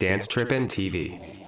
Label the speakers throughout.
Speaker 1: DanceTrippin TV.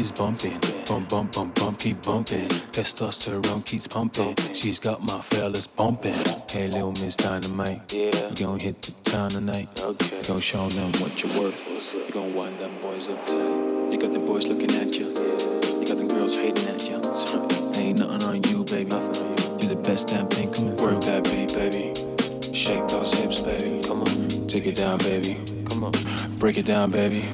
Speaker 2: She's bumping. Bump, bump, bump, bump, keep bumping. Testosterone keeps pumping. She's got my fellas bumping. Hey, little Miss Dynamite. Yeah. You gon' hit the town tonight. Okay. You gon' show them what you're worth. You gon' wind them boys up tight. You got them boys looking at you. You got the girls hating at you. Ain't nothing on you, baby. You're the best damn thing. Come and work that beat, baby. Shake those hips, baby. Come on. Take it down, baby. Come on. Break it down, baby.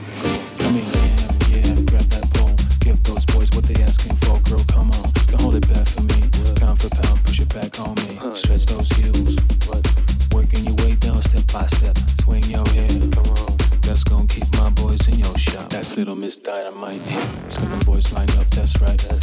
Speaker 2: Little Miss Dynamite. Screaming boys line up, that's right.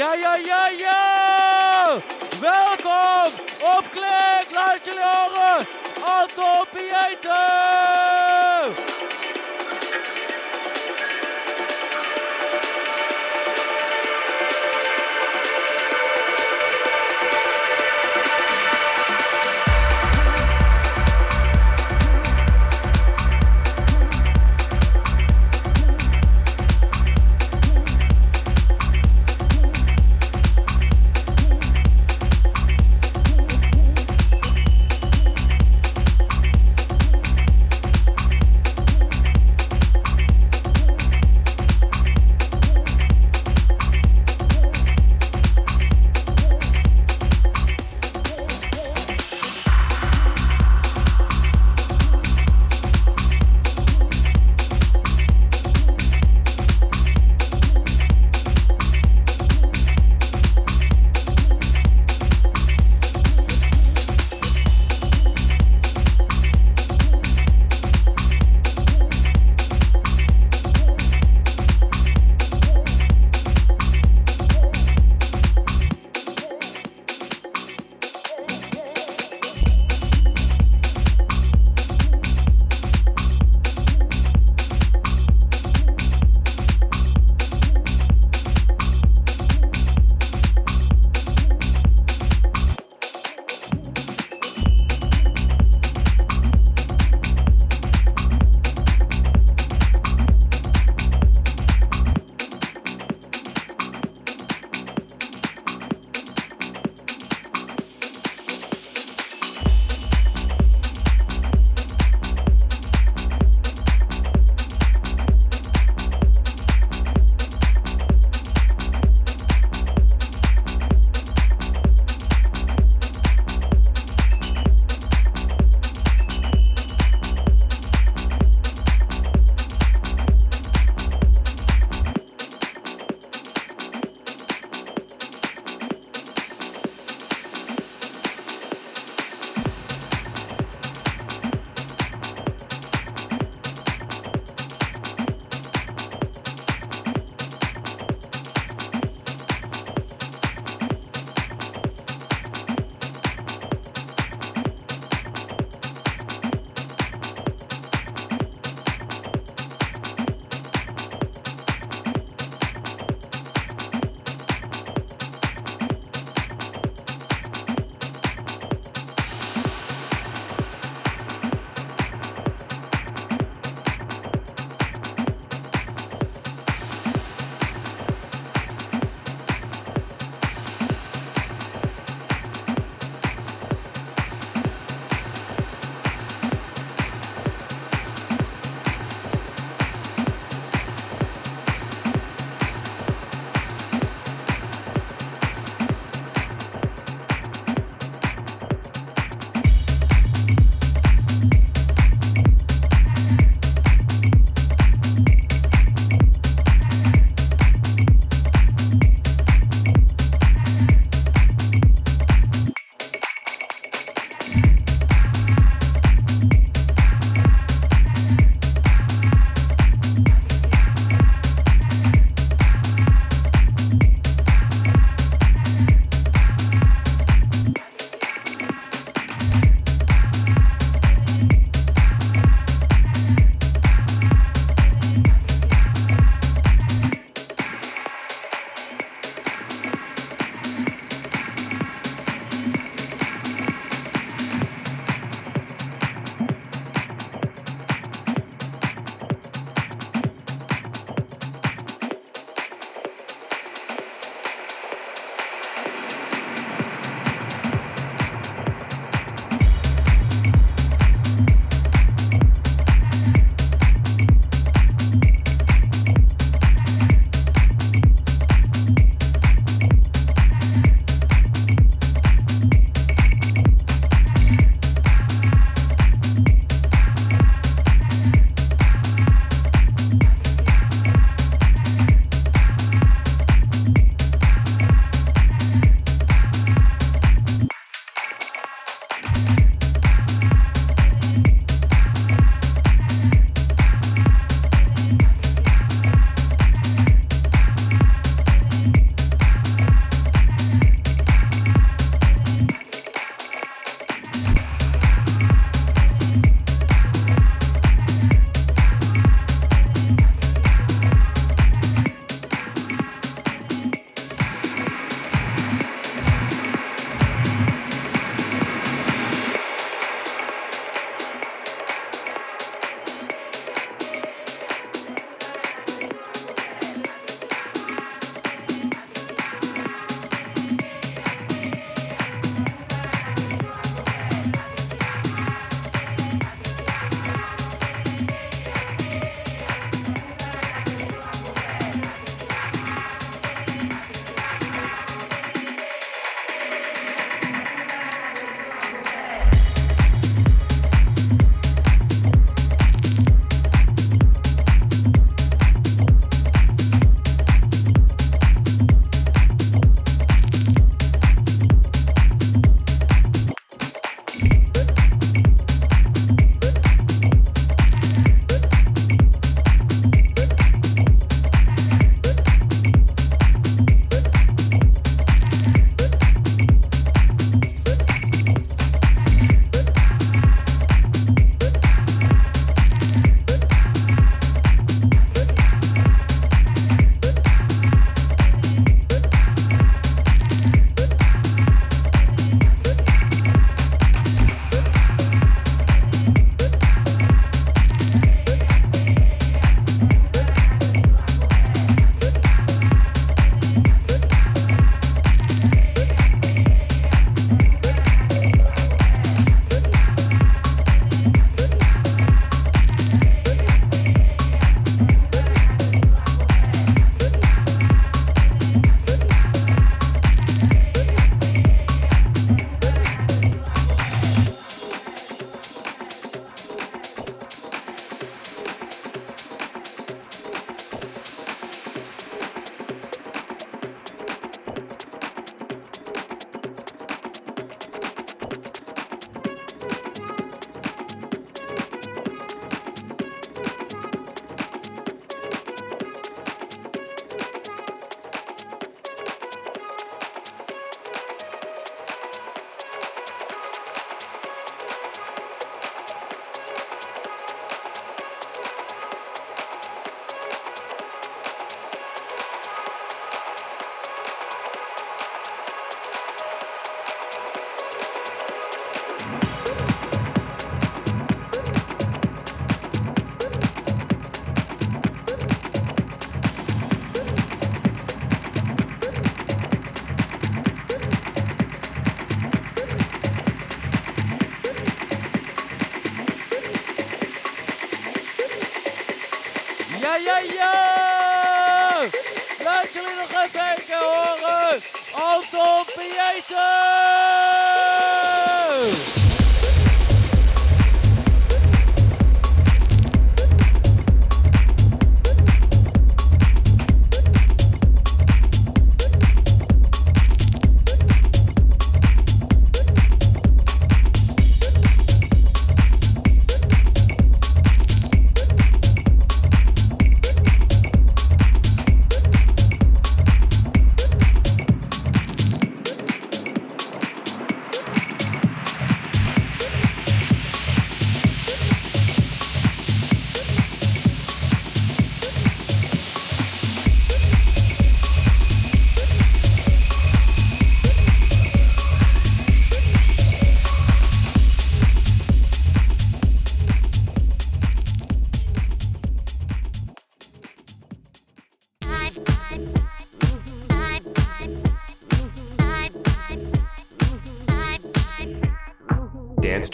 Speaker 3: Ja, ja, ja, ja! Welkom op Klik! Laat jullie horen!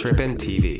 Speaker 1: Trippin' TV.